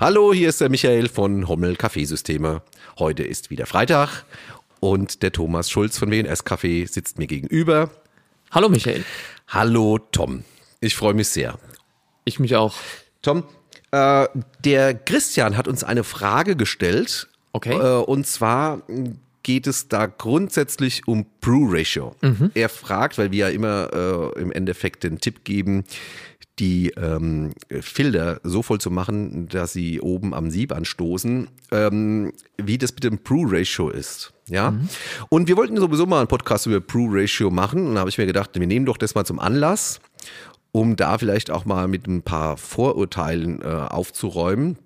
Hallo, hier ist der Michael von Hommel Kaffeesysteme. Heute ist wieder Freitag und der Thomas Schulz von WNS Kaffee sitzt mir gegenüber. Hallo Michael. Hallo Tom. Ich freue mich sehr. Ich mich auch. Tom, äh, der Christian hat uns eine Frage gestellt. Okay. Äh, und zwar geht es da grundsätzlich um Brew Ratio. Mhm. Er fragt, weil wir ja immer äh, im Endeffekt den Tipp geben, die ähm, Filter so voll zu machen, dass sie oben am Sieb anstoßen, ähm, wie das mit dem Brew-Ratio ist. Ja. Mhm. Und wir wollten sowieso mal einen Podcast über Brew-Ratio machen. Und da habe ich mir gedacht, wir nehmen doch das mal zum Anlass, um da vielleicht auch mal mit ein paar Vorurteilen äh, aufzuräumen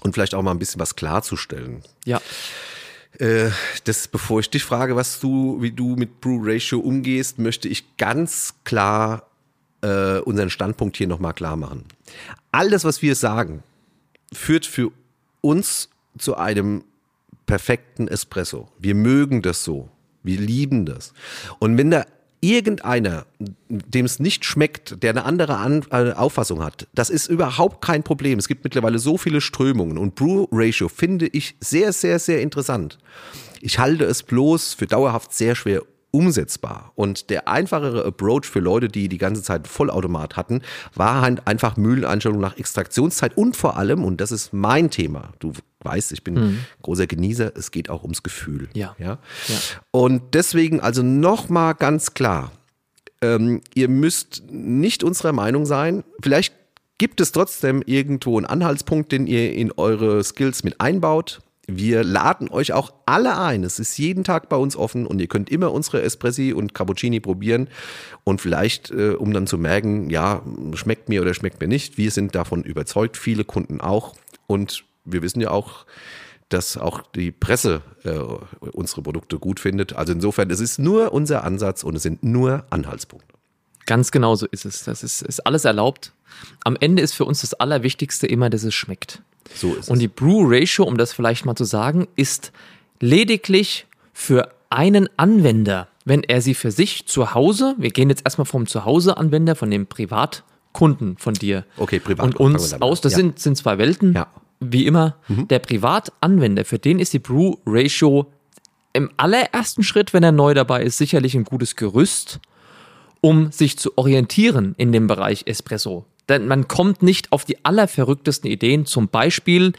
und vielleicht auch mal ein bisschen was klarzustellen. Ja. Äh, das, bevor ich dich frage, was du, wie du mit Brew Ratio umgehst, möchte ich ganz klar äh, unseren Standpunkt hier nochmal klar machen. Alles, was wir sagen, führt für uns zu einem perfekten Espresso. Wir mögen das so. Wir lieben das. Und wenn da irgendeiner, dem es nicht schmeckt, der eine andere An äh, Auffassung hat, das ist überhaupt kein Problem. Es gibt mittlerweile so viele Strömungen und Brew Ratio finde ich sehr, sehr, sehr interessant. Ich halte es bloß für dauerhaft sehr schwer umsetzbar. Und der einfachere Approach für Leute, die die ganze Zeit Vollautomat hatten, war halt einfach Mühleneinstellung nach Extraktionszeit und vor allem, und das ist mein Thema, du weißt, ich bin mhm. großer Genießer, es geht auch ums Gefühl. Ja. ja? ja. Und deswegen also nochmal ganz klar, ähm, ihr müsst nicht unserer Meinung sein, vielleicht gibt es trotzdem irgendwo einen Anhaltspunkt, den ihr in eure Skills mit einbaut. Wir laden euch auch alle ein. Es ist jeden Tag bei uns offen und ihr könnt immer unsere Espressi und Cappuccini probieren und vielleicht, äh, um dann zu merken, ja, schmeckt mir oder schmeckt mir nicht. Wir sind davon überzeugt, viele Kunden auch. Und wir wissen ja auch, dass auch die Presse äh, unsere Produkte gut findet. Also insofern, es ist nur unser Ansatz und es sind nur Anhaltspunkte. Ganz genau so ist es. Das ist, ist alles erlaubt. Am Ende ist für uns das Allerwichtigste immer, dass es schmeckt. So ist Und die Brew Ratio, um das vielleicht mal zu sagen, ist lediglich für einen Anwender, wenn er sie für sich zu Hause, wir gehen jetzt erstmal vom Zuhause-Anwender, von dem Privatkunden von dir okay, privat und uns aus, das ja. sind, sind zwei Welten, ja. wie immer. Mhm. Der Privatanwender, für den ist die Brew Ratio im allerersten Schritt, wenn er neu dabei ist, sicherlich ein gutes Gerüst, um sich zu orientieren in dem Bereich Espresso. Denn man kommt nicht auf die allerverrücktesten Ideen. Zum Beispiel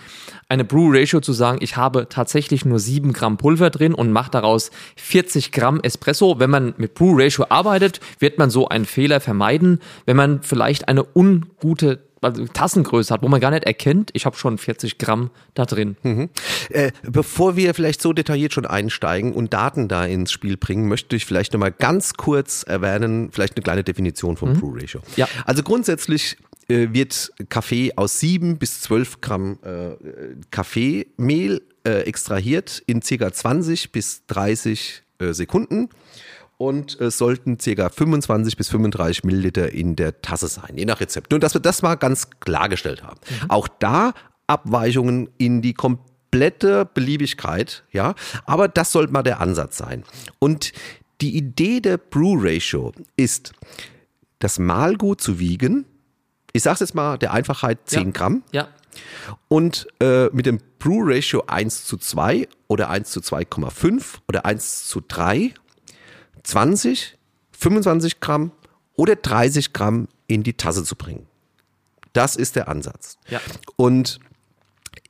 eine Brew Ratio zu sagen, ich habe tatsächlich nur 7 Gramm Pulver drin und mache daraus 40 Gramm Espresso. Wenn man mit Brew Ratio arbeitet, wird man so einen Fehler vermeiden. Wenn man vielleicht eine ungute also Tassengröße hat, wo man gar nicht erkennt, ich habe schon 40 Gramm da drin. Mhm. Äh, bevor wir vielleicht so detailliert schon einsteigen und Daten da ins Spiel bringen, möchte ich vielleicht nochmal ganz kurz erwähnen, vielleicht eine kleine Definition vom mhm. Brew Ratio. Ja. Also grundsätzlich äh, wird Kaffee aus 7 bis 12 Gramm äh, Kaffeemehl äh, extrahiert in ca. 20 bis 30 äh, Sekunden und es sollten ca. 25 bis 35 Milliliter in der Tasse sein, je nach Rezept. Nur, dass wir das mal ganz klargestellt haben. Mhm. Auch da Abweichungen in die komplette Beliebigkeit, ja, aber das sollte mal der Ansatz sein. Und die Idee der Brew Ratio ist, das Mahlgut zu wiegen. Ich sage jetzt mal der Einfachheit 10 ja. Gramm. Ja. Und äh, mit dem Brew Ratio 1 zu 2 oder 1 zu 2,5 oder 1 zu 3 20, 25 Gramm oder 30 Gramm in die Tasse zu bringen. Das ist der Ansatz. Ja. Und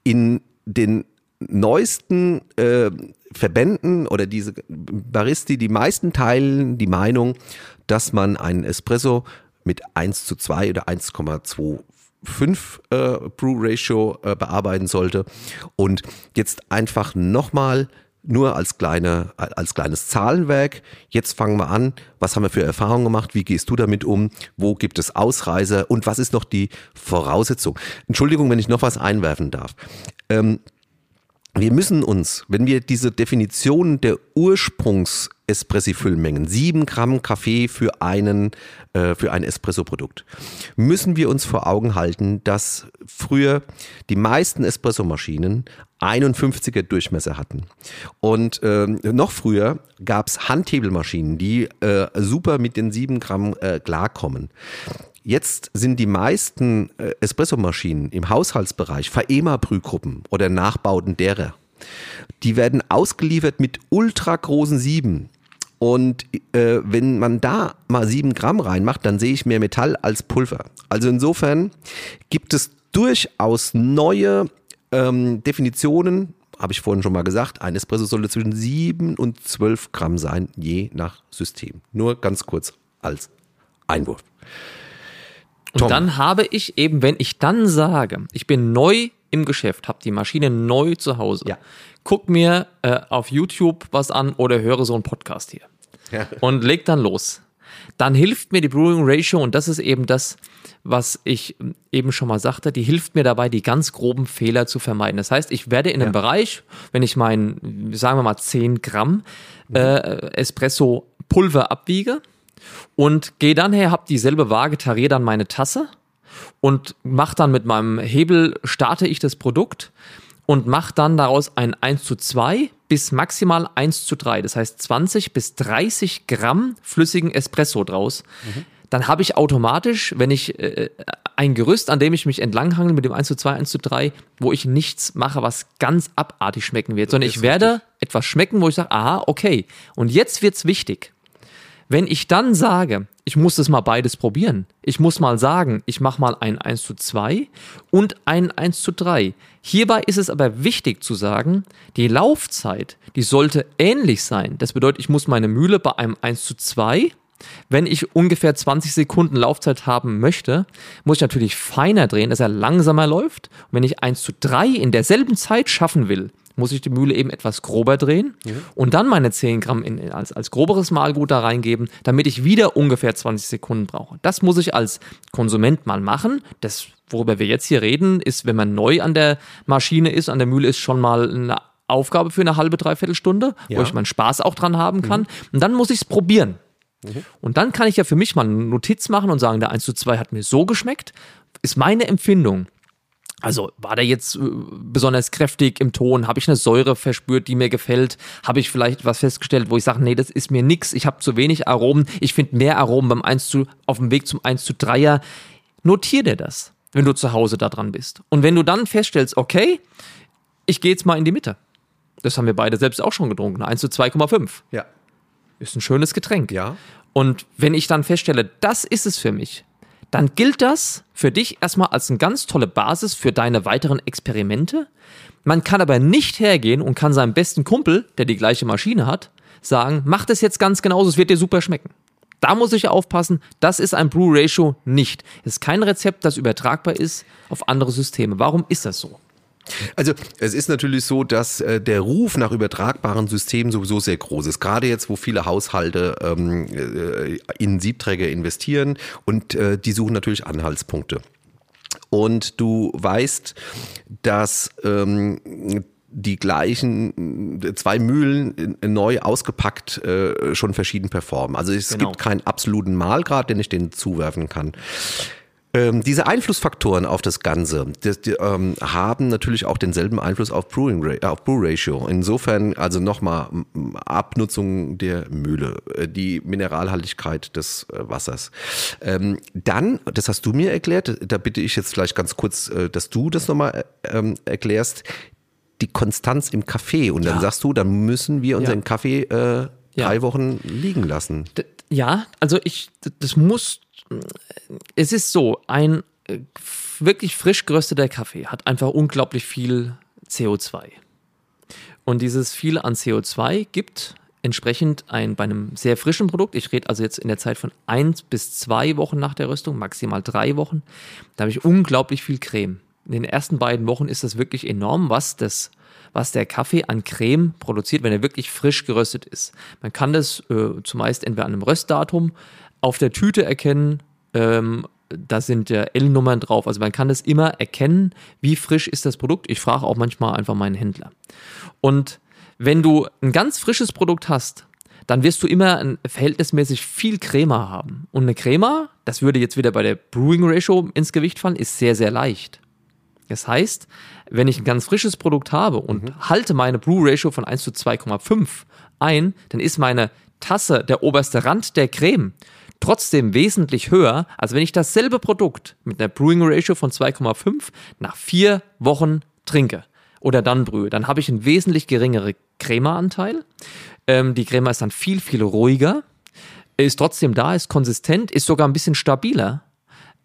in den neuesten äh, Verbänden oder diese Baristi, die meisten teilen die Meinung, dass man einen Espresso mit 1 zu 2 oder 1,25 äh, Brew Ratio äh, bearbeiten sollte. Und jetzt einfach nochmal nur als kleine, als kleines Zahlenwerk. Jetzt fangen wir an. Was haben wir für Erfahrungen gemacht? Wie gehst du damit um? Wo gibt es Ausreißer? Und was ist noch die Voraussetzung? Entschuldigung, wenn ich noch was einwerfen darf. Ähm, wir müssen uns, wenn wir diese Definition der Ursprungs Espressi-Füllmengen, sieben Gramm Kaffee für einen äh, für ein Espresso-Produkt, müssen wir uns vor Augen halten, dass früher die meisten Espresso-Maschinen 51er Durchmesser hatten. Und äh, noch früher gab es Handhebelmaschinen, die äh, super mit den sieben Gramm äh, klarkommen. Jetzt sind die meisten äh, Espressomaschinen im Haushaltsbereich Faema-Brühgruppen oder Nachbauten derer. Die werden ausgeliefert mit ultra großen Sieben. Und äh, wenn man da mal sieben Gramm reinmacht, dann sehe ich mehr Metall als Pulver. Also insofern gibt es durchaus neue ähm, Definitionen, habe ich vorhin schon mal gesagt, ein Espresso sollte zwischen sieben und zwölf Gramm sein, je nach System. Nur ganz kurz als Einwurf. Und Tom. dann habe ich eben, wenn ich dann sage, ich bin neu im Geschäft, habe die Maschine neu zu Hause, Ja. guck mir äh, auf YouTube was an oder höre so einen Podcast hier Ja. und leg dann los. Dann hilft mir die Brewing Ratio und das ist eben das, was ich eben schon mal sagte, die hilft mir dabei, die ganz groben Fehler zu vermeiden. Das heißt, ich werde in einem Ja. Bereich, wenn ich mein, sagen wir mal 10 Gramm äh, Espresso Pulver abwiege und gehe dann her, habe dieselbe Waage, tariere dann meine Tasse und mache dann mit meinem Hebel, starte ich das Produkt und mache dann daraus ein 1 zu 2 bis maximal 1 zu 3. Das heißt 20 bis 30 Gramm flüssigen Espresso draus. Dann habe ich automatisch, wenn ich äh, ein Gerüst, an dem ich mich entlanghangel mit dem 1 zu 2, 1 zu 3, wo ich nichts mache, was ganz abartig schmecken wird, sondern ich werde etwas schmecken, wo ich sage, aha, okay. Und jetzt wird's wichtig. Wenn ich dann sage, ich muss das mal beides probieren, ich muss mal sagen, ich mache mal ein 1 zu 2 und ein 1 zu 3. Hierbei ist es aber wichtig zu sagen, die Laufzeit, die sollte ähnlich sein. Das bedeutet, ich muss meine Mühle bei einem 1 zu 2 wenn ich ungefähr 20 Sekunden Laufzeit haben möchte, muss ich natürlich feiner drehen, dass er langsamer läuft. Und wenn ich 1 zu 3 in derselben Zeit schaffen will, muss ich die Mühle eben etwas grober drehen und dann meine 10 Gramm in, in, als, als groberes Mahlgut da reingeben, damit ich wieder ungefähr 20 Sekunden brauche. Das muss ich als Konsument mal machen. Das, worüber wir jetzt hier reden, ist, wenn man neu an der Maschine ist, an der Mühle ist schon mal eine Aufgabe für eine halbe, dreiviertel Stunde, Ja. wo ich meinen Spaß auch dran haben kann. Und dann muss ich es probieren. Und dann kann ich ja für mich mal eine Notiz machen und sagen, der 1 zu 2 hat mir so geschmeckt, ist meine Empfindung. Also war der jetzt äh, besonders kräftig im Ton? Habe ich eine Säure verspürt, die mir gefällt? Habe ich vielleicht was festgestellt, wo ich sage, nee, das ist mir nix, ich habe zu wenig Aromen, ich finde mehr Aromen beim 1 zu, auf dem Weg zum 1 zu 3er. Notier dir das, wenn du zu Hause da dran bist. Und wenn du dann feststellst, okay, ich gehe jetzt mal in die Mitte. Das haben wir beide selbst auch schon getrunken, 1 zu 2,5. Ja. Ist ein schönes Getränk. Ja. Und wenn ich dann feststelle, das ist es für mich, dann gilt das für dich erstmal als eine ganz tolle Basis für deine weiteren Experimente. Man kann aber nicht hergehen und kann seinem besten Kumpel, der die gleiche Maschine hat, sagen, mach das jetzt ganz genauso, es wird dir super schmecken. Da muss ich aufpassen, das ist ein Brew Ratio nicht. Es ist kein Rezept, das übertragbar ist auf andere Systeme. Warum ist das so? Also es ist natürlich so, dass äh, der Ruf nach übertragbaren Systemen sowieso sehr groß ist. Gerade jetzt, wo viele Haushalte ähm, äh, in Siebträger investieren und äh, die suchen natürlich Anhaltspunkte. Und du weißt, dass ähm, die gleichen äh, zwei Mühlen äh, neu ausgepackt äh, schon verschieden performen. Also es Genau. gibt keinen absoluten Mahlgrad, den ich denen zuwerfen kann. Ähm, diese Einflussfaktoren auf das Ganze das, die, ähm, haben natürlich auch denselben Einfluss auf Brewing äh, auf Brew Ratio. Insofern also nochmal Abnutzung der Mühle, äh, die Mineralhaltigkeit des äh, Wassers. Ähm, dann, das hast du mir erklärt, da bitte ich jetzt vielleicht ganz kurz, äh, dass du das nochmal äh, ähm, erklärst, die Konstanz im Kaffee. Und dann Ja. sagst du, dann müssen wir unseren Ja. Kaffee äh, Ja. drei Wochen liegen lassen. D- Ja, also ich, das muss, es ist so, ein äh, wirklich frisch gerösteter Kaffee hat einfach unglaublich viel CO2. Und dieses viel an CO2 gibt entsprechend ein, bei einem sehr frischen Produkt, ich rede also jetzt in der Zeit von eins bis zwei Wochen nach der Röstung, maximal drei Wochen, da habe ich unglaublich viel Creme. In den ersten beiden Wochen ist das wirklich enorm, was das was der Kaffee an Creme produziert, wenn er wirklich frisch geröstet ist. Man kann das äh, zumeist entweder an einem Röstdatum auf der Tüte erkennen, ähm, da sind ja L-Nummern drauf. Also man kann das immer erkennen, wie frisch ist das Produkt. Ich frage auch manchmal einfach meinen Händler. Und wenn du ein ganz frisches Produkt hast, dann wirst du immer ein verhältnismäßig viel Crema haben. Und eine Crema, das würde jetzt wieder bei der Brewing Ratio ins Gewicht fallen, ist sehr, sehr leicht. Das heißt, wenn ich ein ganz frisches Produkt habe und halte meine Brew Ratio von 1 zu 2,5 ein, dann ist meine Tasse der oberste Rand der Creme trotzdem wesentlich höher, als wenn ich dasselbe Produkt mit einer Brewing Ratio von 2,5 nach vier Wochen trinke oder dann brühe. Dann habe ich einen wesentlich geringeren Crema-Anteil. Ähm, die Crema ist dann viel, viel ruhiger, ist trotzdem da, ist konsistent, ist sogar ein bisschen stabiler.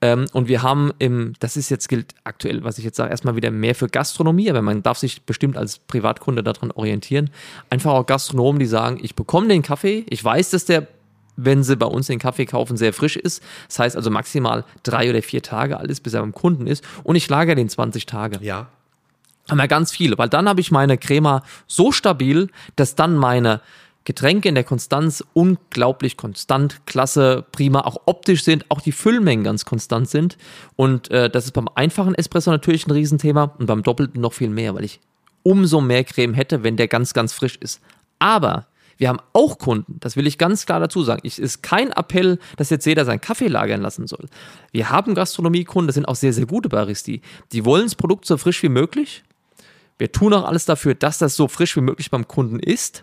Ähm, und wir haben im, das ist jetzt gilt aktuell, was ich jetzt sage, erstmal wieder mehr für Gastronomie, aber man darf sich bestimmt als Privatkunde daran orientieren. Einfach auch Gastronomen, die sagen, ich bekomme den Kaffee, ich weiß, dass der wenn sie bei uns den Kaffee kaufen, sehr frisch ist. Das heißt also maximal drei oder vier Tage alt ist, bis er beim Kunden ist. Und ich lagere den 20 Tage. Ja. Haben wir ganz viele, weil dann habe ich meine Crema so stabil, dass dann meine Getränke in der Konstanz unglaublich konstant, klasse, prima, auch optisch sind, auch die Füllmengen ganz konstant sind. Und äh, das ist beim einfachen Espresso natürlich ein Riesenthema und beim doppelten noch viel mehr, weil ich umso mehr Creme hätte, wenn der ganz, ganz frisch ist. Aber wir haben auch Kunden, das will ich ganz klar dazu sagen. Es ist kein Appell, dass jetzt jeder seinen Kaffee lagern lassen soll. Wir haben Gastronomiekunden, das sind auch sehr, sehr gute Baristi. Die wollen das Produkt so frisch wie möglich. Wir tun auch alles dafür, dass das so frisch wie möglich beim Kunden ist,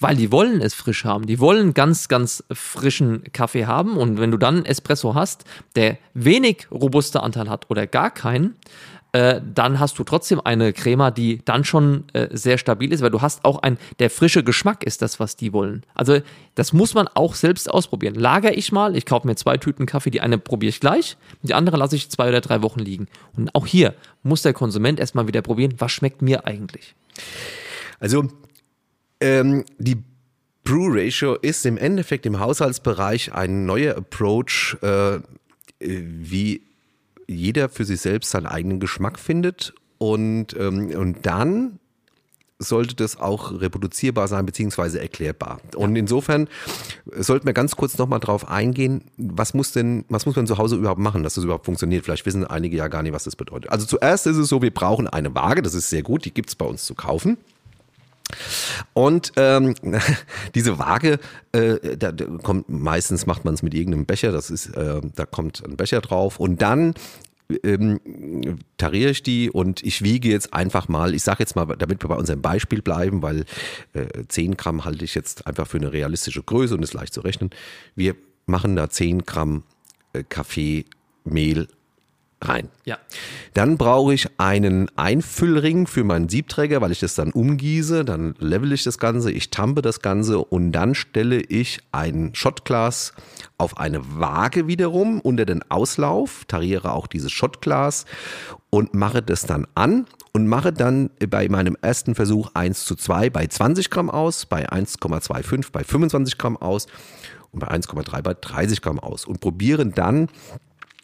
weil die wollen es frisch haben. Die wollen ganz, ganz frischen Kaffee haben. Und wenn du dann Espresso hast, der wenig robuster Anteil hat oder gar keinen, äh, dann hast du trotzdem eine Crema, die dann schon äh, sehr stabil ist, weil du hast auch ein, der frische Geschmack ist das, was die wollen. Also das muss man auch selbst ausprobieren. Lager ich mal, ich kaufe mir zwei Tüten Kaffee, die eine probiere ich gleich, die andere lasse ich zwei oder drei Wochen liegen. Und auch hier muss der Konsument erstmal wieder probieren, was schmeckt mir eigentlich. Also ähm, die Brew Ratio ist im Endeffekt im Haushaltsbereich ein neuer Approach, äh, wie jeder für sich selbst seinen eigenen Geschmack findet und, ähm, und dann sollte das auch reproduzierbar sein beziehungsweise erklärbar. Und insofern sollten wir ganz kurz nochmal drauf eingehen, was muss denn, was muss man zu Hause überhaupt machen, dass das überhaupt funktioniert? Vielleicht wissen einige ja gar nicht, was das bedeutet. Also zuerst ist es so, wir brauchen eine Waage, das ist sehr gut, die gibt's bei uns zu kaufen. Und ähm, diese Waage, äh, da, da kommt meistens macht man es mit irgendeinem Becher, das ist, äh, da kommt ein Becher drauf und dann ähm, tariere ich die und ich wiege jetzt einfach mal, ich sage jetzt mal, damit wir bei unserem Beispiel bleiben, weil äh, 10 Gramm halte ich jetzt einfach für eine realistische Größe und ist leicht zu rechnen. Wir machen da 10 Gramm äh, Kaffeemehl rein. Ja. Dann brauche ich einen Einfüllring für meinen Siebträger, weil ich das dann umgieße, dann level ich das Ganze, ich tampe das Ganze und dann stelle ich ein Shotglas auf eine Waage wiederum unter den Auslauf, tariere auch dieses Shotglas und mache das dann an und mache dann bei meinem ersten Versuch 1 zu 2 bei 20 Gramm aus, bei 1,25 bei 25 Gramm aus und bei 1,3 bei 30 Gramm aus und probiere dann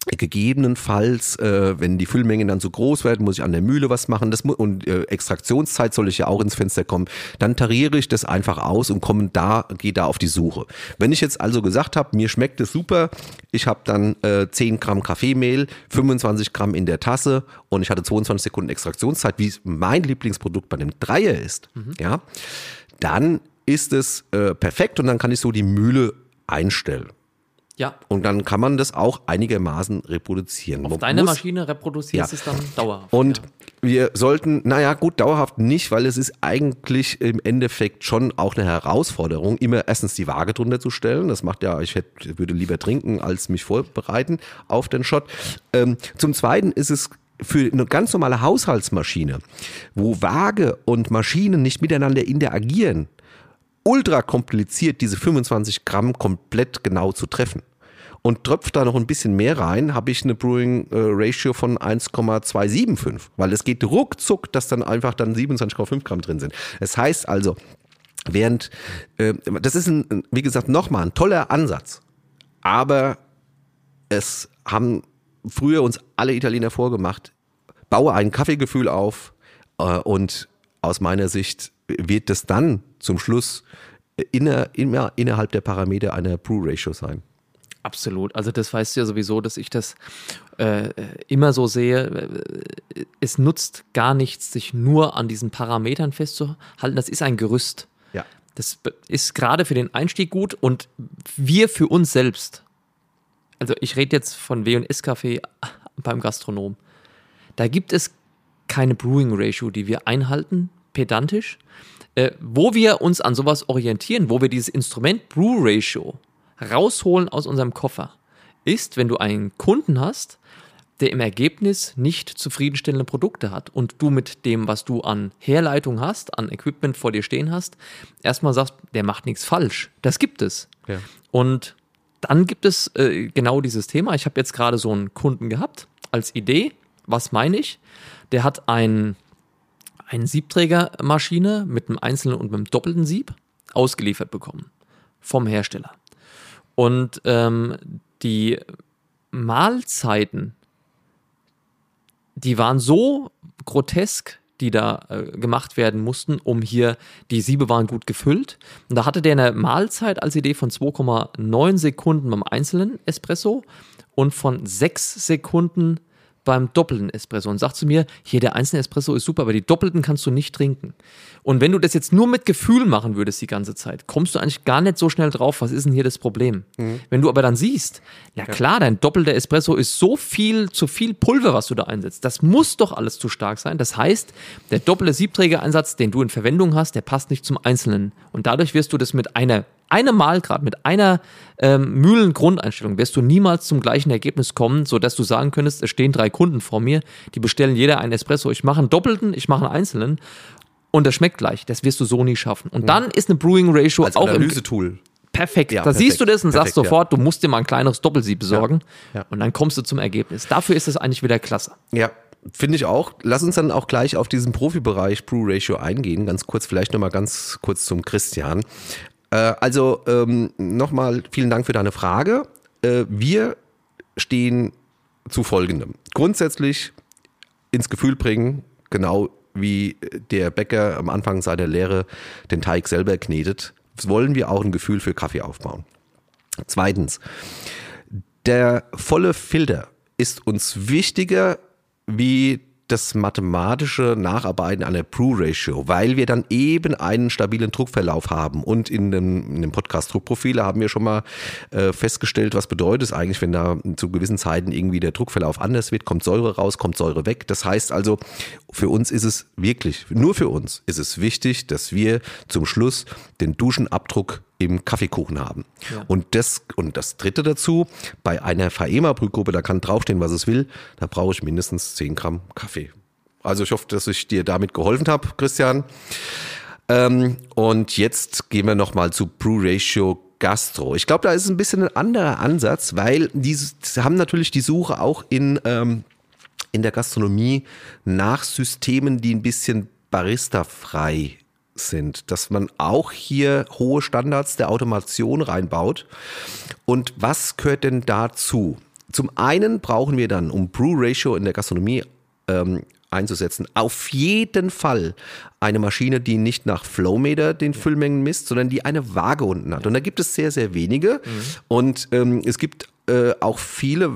Gegebenenfalls, äh, wenn die Füllmengen dann zu groß werden, muss ich an der Mühle was machen. Das und äh, Extraktionszeit soll ich ja auch ins Fenster kommen. Dann tariere ich das einfach aus und komme da, gehe da auf die Suche. Wenn ich jetzt also gesagt habe, mir schmeckt es super, ich habe dann äh, 10 Gramm Kaffeemehl, 25 Gramm in der Tasse und ich hatte 22 Sekunden Extraktionszeit, wie es mein Lieblingsprodukt bei dem Dreier ist, mhm. ja, dann ist es äh, perfekt und dann kann ich so die Mühle einstellen. Ja. Und dann kann man das auch einigermaßen reproduzieren. Auf man deiner Maschine reproduzierst ja. es dann dauerhaft. Und ja. wir sollten, naja, gut, dauerhaft nicht, weil es ist eigentlich im Endeffekt schon auch eine Herausforderung, immer erstens die Waage drunter zu stellen. Das macht ja, ich hätte, würde lieber trinken, als mich vorbereiten auf den Shot. Ähm, zum Zweiten ist es für eine ganz normale Haushaltsmaschine, wo Waage und Maschine nicht miteinander interagieren, ultra kompliziert, diese 25 Gramm komplett genau zu treffen. Und tröpft da noch ein bisschen mehr rein, habe ich eine Brewing äh, Ratio von 1,275, weil es geht ruckzuck, dass dann einfach dann 27,5 Gramm drin sind. Das heißt also, während, äh, das ist ein, wie gesagt, nochmal ein toller Ansatz, aber es haben früher uns alle Italiener vorgemacht, baue ein Kaffeegefühl auf äh, und aus meiner Sicht wird das dann zum Schluss inner, immer innerhalb der Parameter einer Brew-Ratio sein. Absolut. Also das weißt du ja sowieso, dass ich das äh, immer so sehe. Es nutzt gar nichts, sich nur an diesen Parametern festzuhalten. Das ist ein Gerüst. Ja. Das ist gerade für den Einstieg gut und wir für uns selbst. Also ich rede jetzt von W&S Kaffee beim Gastronom. Da gibt es keine Brewing Ratio, die wir einhalten, pedantisch, äh, wo wir uns an sowas orientieren, wo wir dieses Instrument Brew Ratio rausholen aus unserem Koffer, ist, wenn du einen Kunden hast, der im Ergebnis nicht zufriedenstellende Produkte hat und du mit dem, was du an Herleitung hast, an Equipment vor dir stehen hast, erstmal sagst, der macht nichts falsch. Das gibt es. Ja. Und dann gibt es äh, genau dieses Thema. Ich habe jetzt gerade so einen Kunden gehabt als Idee. Was meine ich? Der hat ein, eine Siebträgermaschine mit einem einzelnen und mit einem doppelten Sieb ausgeliefert bekommen vom Hersteller. Und ähm, die Mahlzeiten, die waren so grotesk, die da äh, gemacht werden mussten, um hier, die Siebe waren gut gefüllt. Und da hatte der eine Mahlzeit als Idee von 2,9 Sekunden beim einzelnen Espresso und von 6 Sekunden beim doppelten Espresso und sagt zu mir, hier der einzelne Espresso ist super, aber die doppelten kannst du nicht trinken. Und wenn du das jetzt nur mit Gefühl machen würdest die ganze Zeit, kommst du eigentlich gar nicht so schnell drauf, was ist denn hier das Problem? Mhm. Wenn du aber dann siehst, ja klar, dein doppelter Espresso ist so viel, zu viel Pulver, was du da einsetzt. Das muss doch alles zu stark sein. Das heißt, der doppelte Siebträgereinsatz, den du in Verwendung hast, der passt nicht zum Einzelnen. Und dadurch wirst du das mit einer einem Malgrad, mit einer ähm, Mühlengrundeinstellung wirst du niemals zum gleichen Ergebnis kommen, sodass du sagen könntest, es stehen drei Kunden vor mir, die bestellen jeder einen Espresso, ich mache einen doppelten, ich mache einen einzelnen und das schmeckt gleich. Das wirst du so nie schaffen. Und dann ist eine Brewing Ratio Als auch Analysetool. Perfekt. Ja, da perfekt, siehst du das und perfekt, sagst sofort, du musst dir mal ein kleineres Doppelsieb besorgen Ja, ja. und dann kommst du zum Ergebnis. Dafür ist es eigentlich wieder klasse. Ja, finde ich auch. Lass uns dann auch gleich auf diesen Profibereich Brew Ratio eingehen. Ganz kurz, vielleicht nochmal ganz kurz zum Christian. Äh, also ähm, nochmal vielen Dank für deine Frage. Äh, wir stehen zu folgendem. Grundsätzlich ins Gefühl bringen, genau wie der Bäcker am Anfang seiner Lehre den Teig selber knetet, wollen wir auch ein Gefühl für Kaffee aufbauen. Zweitens, der volle Filter ist uns wichtiger wie das mathematische Nacharbeiten einer Brew-Ratio, weil wir dann eben einen stabilen Druckverlauf haben. Und in dem, in dem Podcast Druckprofile haben wir schon mal äh, festgestellt, was bedeutet es eigentlich, wenn da zu gewissen Zeiten irgendwie der Druckverlauf anders wird, kommt Säure raus, kommt Säure weg. Das heißt also, für uns ist es wirklich, nur für uns ist es wichtig, dass wir zum Schluss den Duschenabdruck im Kaffeekuchen haben. Ja. Und das und das dritte dazu, bei einer Faema-Brühgruppe, da kann draufstehen, was es will, da brauche ich mindestens 10 Gramm Kaffee. Also ich hoffe, dass ich dir damit geholfen habe, Christian. Ähm, und jetzt gehen wir nochmal zu Brew Ratio Gastro. Ich glaube, da ist ein bisschen ein anderer Ansatz, weil die haben natürlich die Suche auch in, ähm, in der Gastronomie nach Systemen, die ein bisschen barista-frei sind, dass man auch hier hohe Standards der Automation reinbaut. Und was gehört denn dazu? Zum einen brauchen wir dann, um Brew Ratio in der Gastronomie ähm, einzusetzen, auf jeden Fall eine Maschine, die nicht nach Flowmeter den Füllmengen misst, sondern die eine Waage unten hat. Und da gibt es sehr, sehr wenige. Und ähm, es gibt äh, auch viele,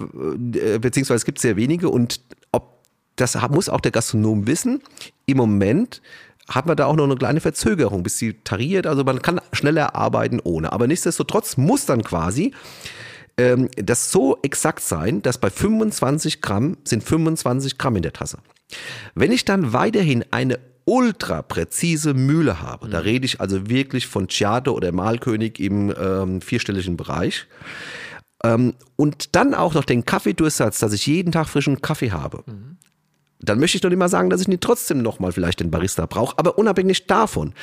äh, beziehungsweise es gibt sehr wenige. Und ob das muss auch der Gastronom wissen. Im Moment hat man da auch noch eine kleine Verzögerung, bis sie tariert. Also man kann schneller arbeiten ohne. Aber nichtsdestotrotz muss dann quasi ähm, das so exakt sein, dass bei 25 Gramm sind 25 Gramm in der Tasse. Wenn ich dann weiterhin eine ultra präzise Mühle habe, da rede ich also wirklich von Ciato oder Malkönig im ähm, vierstelligen Bereich, ähm, und dann auch noch den Kaffeedurchsatz, dass ich jeden Tag frischen Kaffee habe, dann möchte ich doch nicht mal sagen, dass ich nicht trotzdem nochmal vielleicht den Barista brauche. Aber unabhängig davon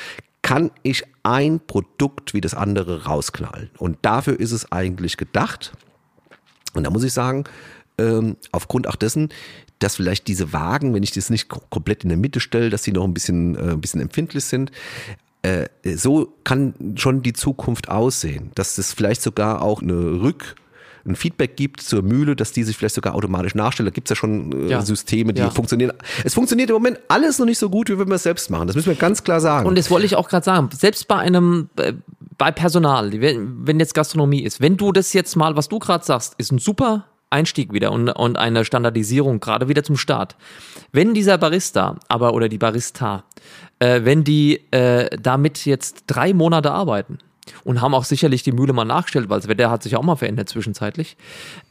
kann ich ein Produkt wie das andere rausknallen. Und dafür ist es eigentlich gedacht. Und da muss ich sagen, ähm, aufgrund auch dessen, dass vielleicht diese Wagen, wenn ich das nicht ko- komplett in der Mitte stelle, dass die noch ein bisschen, äh, ein bisschen empfindlich sind. Äh, so kann schon die Zukunft aussehen, dass es vielleicht sogar auch eine Rück ein Feedback gibt zur Mühle, dass die sich vielleicht sogar automatisch nachstellt. Da gibt's ja schon äh, Ja. Systeme, die Ja. funktionieren. Es funktioniert im Moment alles noch nicht so gut, wie wenn wir es selbst machen. Das müssen wir ganz klar sagen. Und das wollte ich auch gerade sagen, selbst bei einem, äh, bei Personal, wenn jetzt Gastronomie ist, wenn du das jetzt mal, was du gerade sagst, ist ein super Einstieg wieder und, und eine Standardisierung, gerade wieder zum Start. Wenn dieser Barista, aber oder die Barista, äh, wenn die äh, damit jetzt drei Monate arbeiten und haben auch sicherlich die Mühle mal nachgestellt, weil das Wetter hat sich auch mal verändert zwischenzeitlich,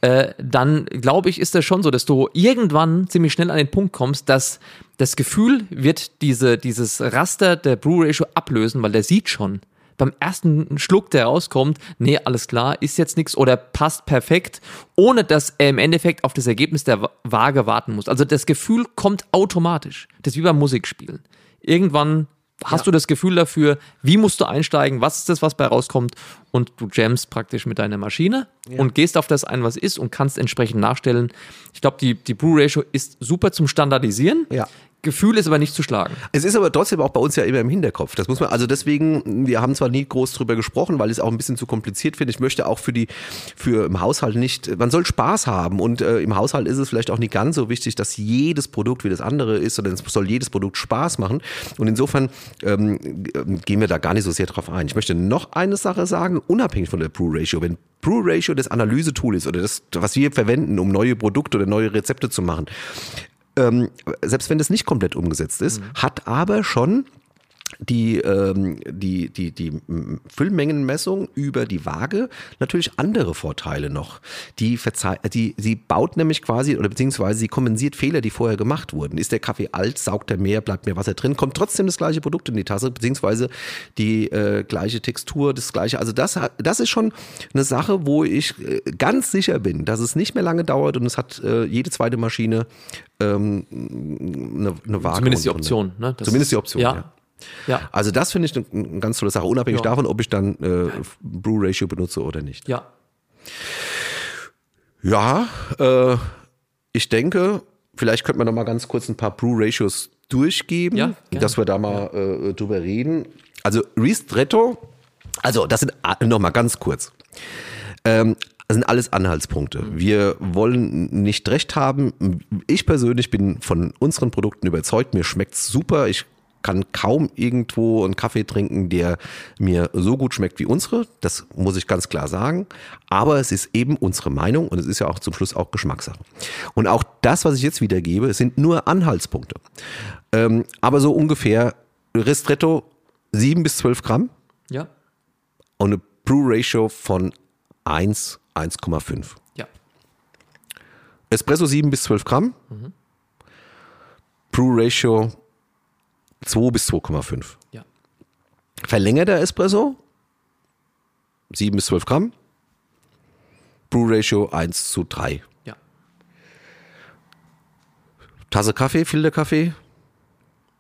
äh, dann glaube ich, ist das schon so, dass du irgendwann ziemlich schnell an den Punkt kommst, dass das Gefühl wird diese, dieses Raster der Brew Ratio ablösen, weil der sieht schon, beim ersten Schluck, der rauskommt, nee, alles klar, ist jetzt nichts oder passt perfekt, ohne dass er im Endeffekt auf das Ergebnis der Waage warten muss. Also das Gefühl kommt automatisch. Das ist wie beim Musikspielen. Irgendwann hast ja. du das Gefühl dafür, wie musst du einsteigen, was ist das, was bei rauskommt und du jammst praktisch mit deiner Maschine ja. und gehst auf das ein, was ist und kannst entsprechend nachstellen. Ich glaube, die, die Brew Ratio ist super zum Standardisieren. Ja. Gefühl ist aber nicht zu schlagen. Es ist aber trotzdem auch bei uns ja immer im Hinterkopf. Das muss man, also deswegen, wir haben zwar nie groß drüber gesprochen, weil ich es auch ein bisschen zu kompliziert finde. Ich möchte auch für die, für im Haushalt nicht, man soll Spaß haben und äh, im Haushalt ist es vielleicht auch nicht ganz so wichtig, dass jedes Produkt wie das andere ist, sondern es soll jedes Produkt Spaß machen. Und insofern ähm, gehen wir da gar nicht so sehr drauf ein. Ich möchte noch eine Sache sagen, unabhängig von der Brew Ratio. Wenn Brew Ratio das Analysetool ist oder das, was wir verwenden, um neue Produkte oder neue Rezepte zu machen, ähm, selbst wenn das nicht komplett umgesetzt ist, mhm. hat aber schon die, ähm, die, die, die Füllmengenmessung über die Waage natürlich andere Vorteile noch. Die, die, sie baut nämlich quasi oder beziehungsweise sie kompensiert Fehler, die vorher gemacht wurden. Ist der Kaffee alt, saugt er mehr, bleibt mehr Wasser drin, kommt trotzdem das gleiche Produkt in die Tasse, beziehungsweise die äh, gleiche Textur, das gleiche. Also das, das ist schon eine Sache, wo ich äh, ganz sicher bin, dass es nicht mehr lange dauert und es hat äh, jede zweite Maschine ähm, eine, eine Waage. Zumindest die Option. Ne? Zumindest die Option, ja. ja. Ja. Also das finde ich eine, eine, ganz tolle Sache, unabhängig ja. davon, ob ich dann äh, Brew Ratio benutze oder nicht. Ja. Ja, äh, ich denke, vielleicht könnte man noch mal ganz kurz ein paar Brew Ratios durchgeben, ja, dass wir da mal äh, drüber reden. Also Ristretto, also das sind noch mal ganz kurz. Ähm, das sind alles Anhaltspunkte. Mhm. Wir wollen nicht recht haben. Ich persönlich bin von unseren Produkten überzeugt. Mir schmeckt's super. Ich kann kaum irgendwo einen Kaffee trinken, der mir so gut schmeckt wie unsere. Das muss ich ganz klar sagen. Aber es ist eben unsere Meinung und es ist ja auch zum Schluss auch Geschmackssache. Und auch das, was ich jetzt wiedergebe, sind nur Anhaltspunkte. Ähm, aber so ungefähr Ristretto 7 bis 12 Gramm. Ja. Und eine Brew Ratio von 1, 1,5. Ja. Espresso 7 bis 12 Gramm. Mhm. Brew Ratio 2 bis 2,5. Ja. Verlängerter Espresso 7 bis 12 Gramm. Brew Ratio 1 zu 3. Ja. Tasse Kaffee, Filterkaffee.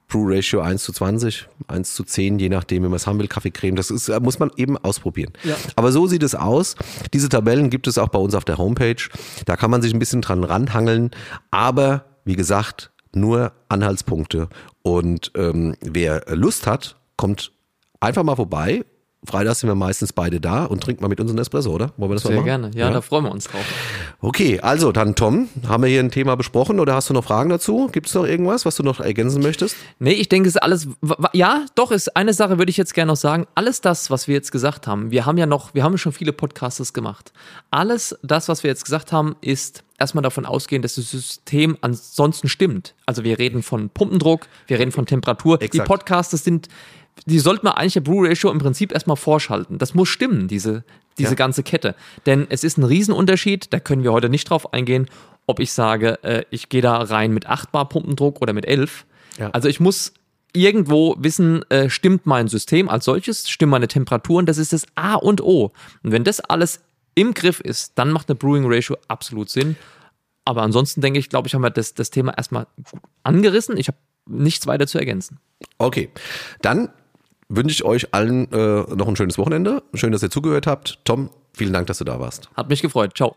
Brew Ratio 1 zu 20, 1 zu 10, je nachdem, wie man es haben will, Kaffeecreme. Das ist, muss man eben ausprobieren. Ja. Aber so sieht es aus. Diese Tabellen gibt es auch bei uns auf der Homepage. Da kann man sich ein bisschen dran ranhangeln. Aber wie gesagt, nur Anhaltspunkte. Und ähm, wer Lust hat, kommt einfach mal vorbei. Freitag sind wir meistens beide da und trinkt mal mit uns einen Espresso, oder? Wollen wir das Sehr mal machen? gerne, ja, ja, da freuen wir uns drauf. Okay, also dann Tom, haben wir hier ein Thema besprochen oder hast du noch Fragen dazu? Gibt es noch irgendwas, was du noch ergänzen möchtest? Nee, ich denke, es ist alles, ja, doch, ist eine Sache würde ich jetzt gerne noch sagen. Alles das, was wir jetzt gesagt haben, wir haben ja noch, wir haben schon viele Podcasts gemacht. Alles das, was wir jetzt gesagt haben, ist erstmal davon ausgehen, dass das System ansonsten stimmt. Also wir reden von Pumpendruck, wir reden von Temperatur. Exakt. Die Podcasts sind, die sollte man eigentlich der Brew Ratio im Prinzip erstmal vorschalten. Das muss stimmen, diese, diese ja. ganze Kette. Denn es ist ein Riesenunterschied, da können wir heute nicht drauf eingehen, ob ich sage, äh, ich gehe da rein mit 8 Bar Pumpendruck oder mit 11. Ja. Also ich muss irgendwo wissen, äh, stimmt mein System als solches, stimmen meine Temperaturen, das ist das A und O. Und wenn das alles im Griff ist, dann macht eine Brewing Ratio absolut Sinn. Aber ansonsten denke ich, glaube ich, haben wir das, das Thema erstmal angerissen. Ich habe nichts weiter zu ergänzen. Okay, dann wünsche ich euch allen äh, noch ein schönes Wochenende. Schön, dass ihr zugehört habt. Tom, vielen Dank, dass du da warst. Hat mich gefreut. Ciao.